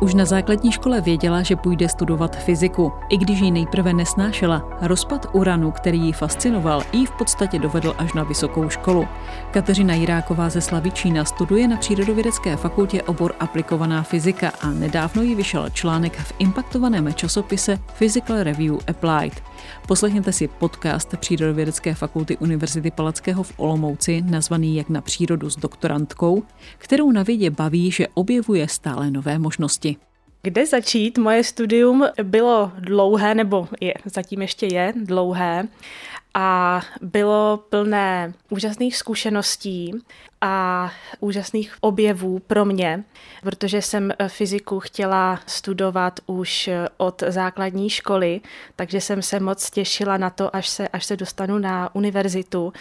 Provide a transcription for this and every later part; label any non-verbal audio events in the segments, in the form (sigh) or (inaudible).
Už na základní škole věděla, že půjde studovat fyziku. I když ji nejprve nesnášela, rozpad uranu, který ji fascinoval, ji v podstatě dovedl až na vysokou školu. Kateřina Jiráková ze Slavičína studuje na Přírodovědecké fakultě obor aplikovaná fyzika a nedávno jí vyšel článek v impaktovaném časopise Physical Review Applied. Poslechněte si podcast Přírodovědecké fakulty Univerzity Palackého v Olomouci, nazvaný Jak na přírodu s doktorantkou, kterou na vědě baví, že objevuje stále nové možnosti. Kde začít? Moje studium bylo dlouhé, nebo je, zatím ještě je dlouhé a bylo plné úžasných zkušeností a úžasných objevů pro mě, protože jsem fyziku chtěla studovat už od základní školy, takže jsem se moc těšila na to, až se, až se dostanu na univerzitu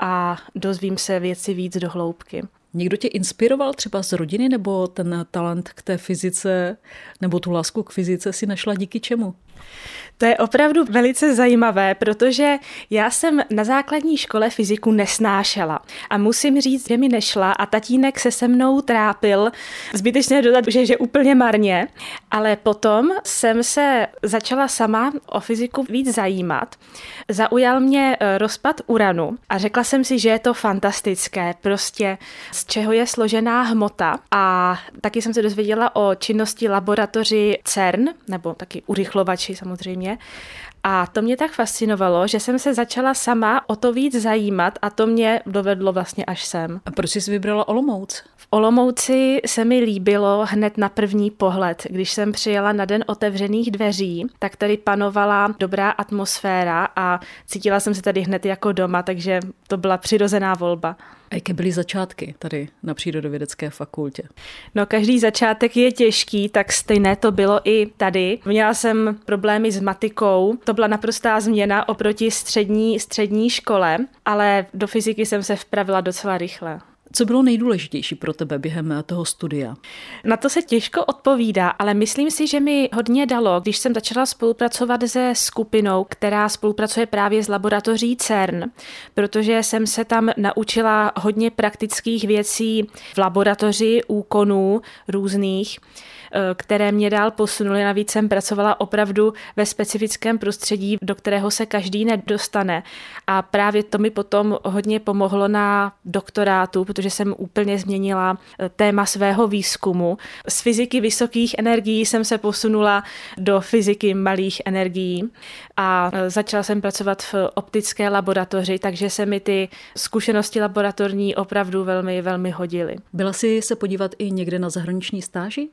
a dozvím se věci víc do hloubky. Někdo tě inspiroval třeba z rodiny, nebo ten talent k té fyzice, nebo tu lásku k fyzice si našla díky čemu? To je opravdu velice zajímavé, protože já jsem na základní škole fyziku nesnášela. A musím říct, že mi nešla a tatínek se se mnou trápil, zbytečně dodat, že, že úplně marně. Ale potom jsem se začala sama o fyziku víc zajímat. Zaujal mě e, rozpad uranu a řekla jsem si, že je to fantastické, prostě z čeho je složená hmota. A taky jsem se dozvěděla o činnosti laboratoři CERN, nebo taky urychlovači samozřejmě, mě. A to mě tak fascinovalo, že jsem se začala sama o to víc zajímat a to mě dovedlo vlastně až sem. A proč jsi vybrala Olomouc? V Olomouci se mi líbilo hned na první pohled. Když jsem přijela na den otevřených dveří, tak tady panovala dobrá atmosféra a cítila jsem se tady hned jako doma, takže to byla přirozená volba. A jaké byly začátky tady na Přírodovědecké fakultě? No každý začátek je těžký, tak stejné to bylo i tady. Měla jsem problémy s matikou, to byla naprostá změna oproti střední, střední škole, ale do fyziky jsem se vpravila docela rychle. Co bylo nejdůležitější pro tebe během toho studia? Na to se těžko odpovídá, ale myslím si, že mi hodně dalo, když jsem začala spolupracovat se skupinou, která spolupracuje právě s laboratoří CERN, protože jsem se tam naučila hodně praktických věcí v laboratoři, úkonů různých. Eh, které mě dál posunuly. Navíc jsem pracovala opravdu ve specifickém prostředí, do kterého se každý nedostane. A právě to mi potom hodně pomohlo na doktorátu, jsem úplně změnila eh, téma svého výzkumu. Z fyziky vysokých energií jsem se posunula do fyziky malých energií a eh, začala jsem pracovat v optické laboratoři, takže se mi ty zkušenosti laboratorní opravdu velmi, velmi hodily. Byla si se podívat i někde na zahraniční stáži?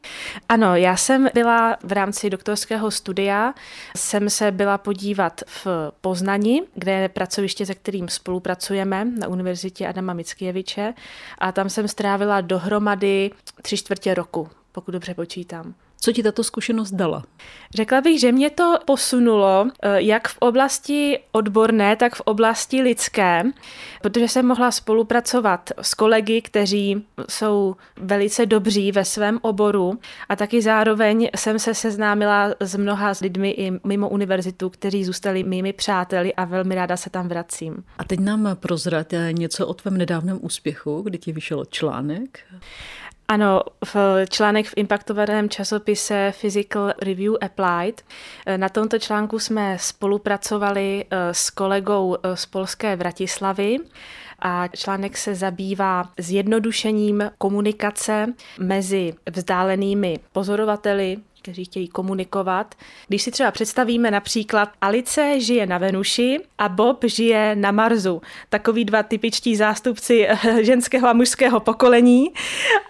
Ano, já jsem byla v rámci doktorského studia, jsem se byla podívat v Poznani, kde je pracoviště, se kterým spolupracujeme na Univerzitě Adama Mickieviče a tam jsem strávila dohromady tři čtvrtě roku, pokud dobře počítám. Co ti tato zkušenost dala? Řekla bych, že mě to posunulo eh, jak v oblasti odborné, tak v oblasti lidské, protože jsem mohla spolupracovat s kolegy, kteří jsou velice dobří ve svém oboru a taky zároveň jsem se seznámila s mnoha s lidmi i mimo univerzitu, kteří zůstali mými přáteli a velmi ráda se tam vracím. A teď nám prozrať něco o tvém nedávném úspěchu, kdy ti vyšel článek. Ano, v článek v impaktovaném časopise Physical Review Applied. Na tomto článku jsme spolupracovali eh, s kolegou eh, z Polské Vratislavy a článek se zabývá zjednodušením komunikace mezi vzdálenými pozorovateli, kteří chtějí komunikovat. Když si třeba představíme například Alice žije na Venuši a Bob žije na Marsu. Takový dva typičtí zástupci (laughs) ženského a mužského pokolení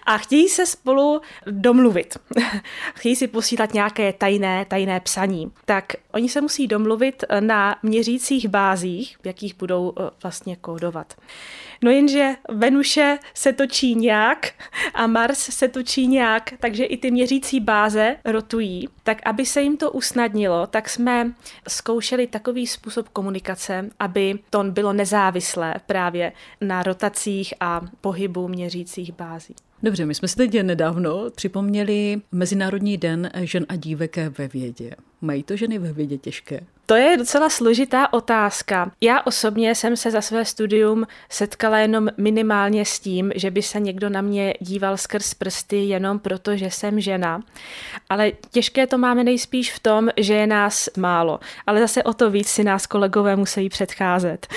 a chtějí se spolu domluvit. (laughs) chtějí si posílat nějaké tajné, tajné psaní. Tak oni se musí domluvit na měřících bázích, v jakých budou eh, vlastně kódovat. No jenže Venuše se točí nějak a Mars se točí nějak, takže i ty měřící báze rotují. Tak aby se jim to usnadnilo, tak jsme zkoušeli takový způsob komunikace, aby to bylo nezávislé právě na rotacích a pohybu měřících bází. Dobře, my jsme si teď nedávno připomněli Mezinárodní den žen a dívek ve vědě. Mají to ženy ve vědě těžké? To je docela složitá otázka. Já osobně jsem se za své studium setkala jenom minimálně s tím, že by se někdo na mě díval skrz prsty jenom proto, že jsem žena. Ale těžké to máme nejspíš v tom, že je nás málo. Ale zase o to víc si nás kolegové musí předcházet.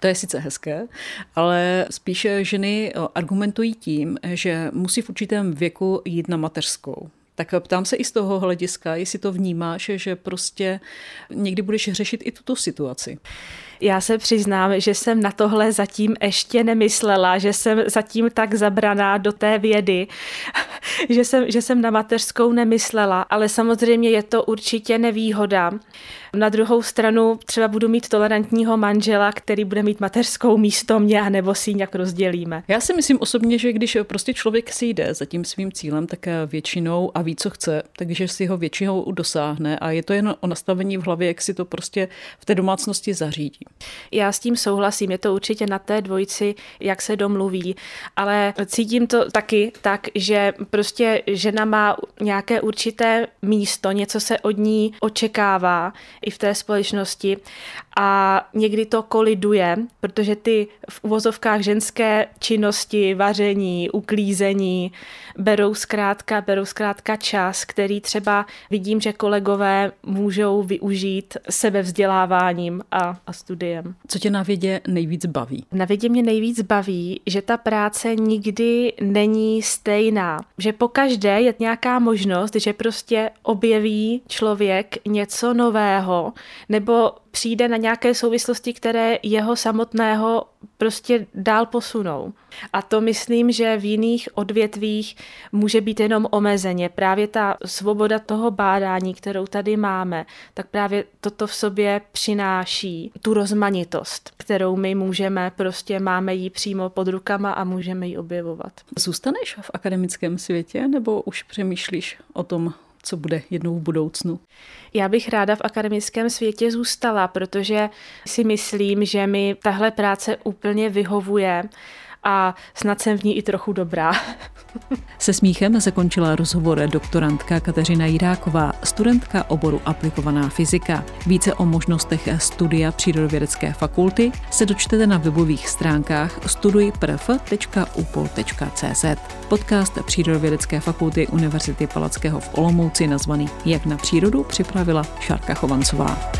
To je sice hezké, ale spíše ženy argumentují tím, že musí v určitém věku jít na mateřskou. Tak ptám se i z toho hlediska, jestli to vnímáš, že prostě někdy budeš řešit i tuto situaci. Já se přiznám, že jsem na tohle zatím ještě nemyslela, že jsem zatím tak zabraná do té vědy, (laughs) že jsem, že jsem na mateřskou nemyslela, ale samozřejmě je to určitě nevýhoda. Na druhou stranu třeba budu mít tolerantního manžela, který bude mít mateřskou místo mě, anebo si ji nějak rozdělíme. Já si myslím osobně, že když prostě člověk si jde za tím svým cílem, tak většinou a ví, co chce, takže si ho většinou dosáhne a je to jen o nastavení v hlavě, jak si to prostě v té domácnosti zařídí. Já s tím souhlasím, je to určitě na té dvojici, jak se domluví, ale cítím to taky tak, že prostě žena má nějaké určité místo, něco se od ní očekává i v té společnosti a někdy to koliduje, protože ty v uvozovkách ženské činnosti, vaření, uklízení berou zkrátka, berou zkrátka čas, který třeba vidím, že kolegové můžou využít sebevzděláváním a, a studiem. Co tě na vědě nejvíc baví? Na vědě mě nejvíc baví, že ta práce nikdy není stejná. Že po každé je nějaká možnost, že prostě objeví člověk něco nového nebo přijde na nějaké souvislosti, které jeho samotného prostě dál posunou. A to myslím, že v jiných odvětvích může být jenom omezeně. Právě ta svoboda toho bádání, kterou tady máme, tak právě toto v sobě přináší tu rozmanitost, kterou my můžeme, prostě máme ji přímo pod rukama a můžeme ji objevovat. Zůstaneš v akademickém světě nebo už přemýšlíš o tom, co bude jednou v budoucnu? Já bych ráda v akademickém světě zůstala, protože si myslím, že mi tahle práce úplně vyhovuje a snad jsem v ní i trochu dobrá. (laughs) Se smíchem zakončila rozhovor doktorantka Kateřina Jiráková, studentka oboru aplikovaná fyzika. Více o možnostech studia přírodovědecké fakulty se dočtete na webových stránkách studujprf.upol.cz. Podcast Přírodovědecké fakulty Univerzity Palackého v Olomouci nazvaný Jak na přírodu připravila Šárka Chovancová.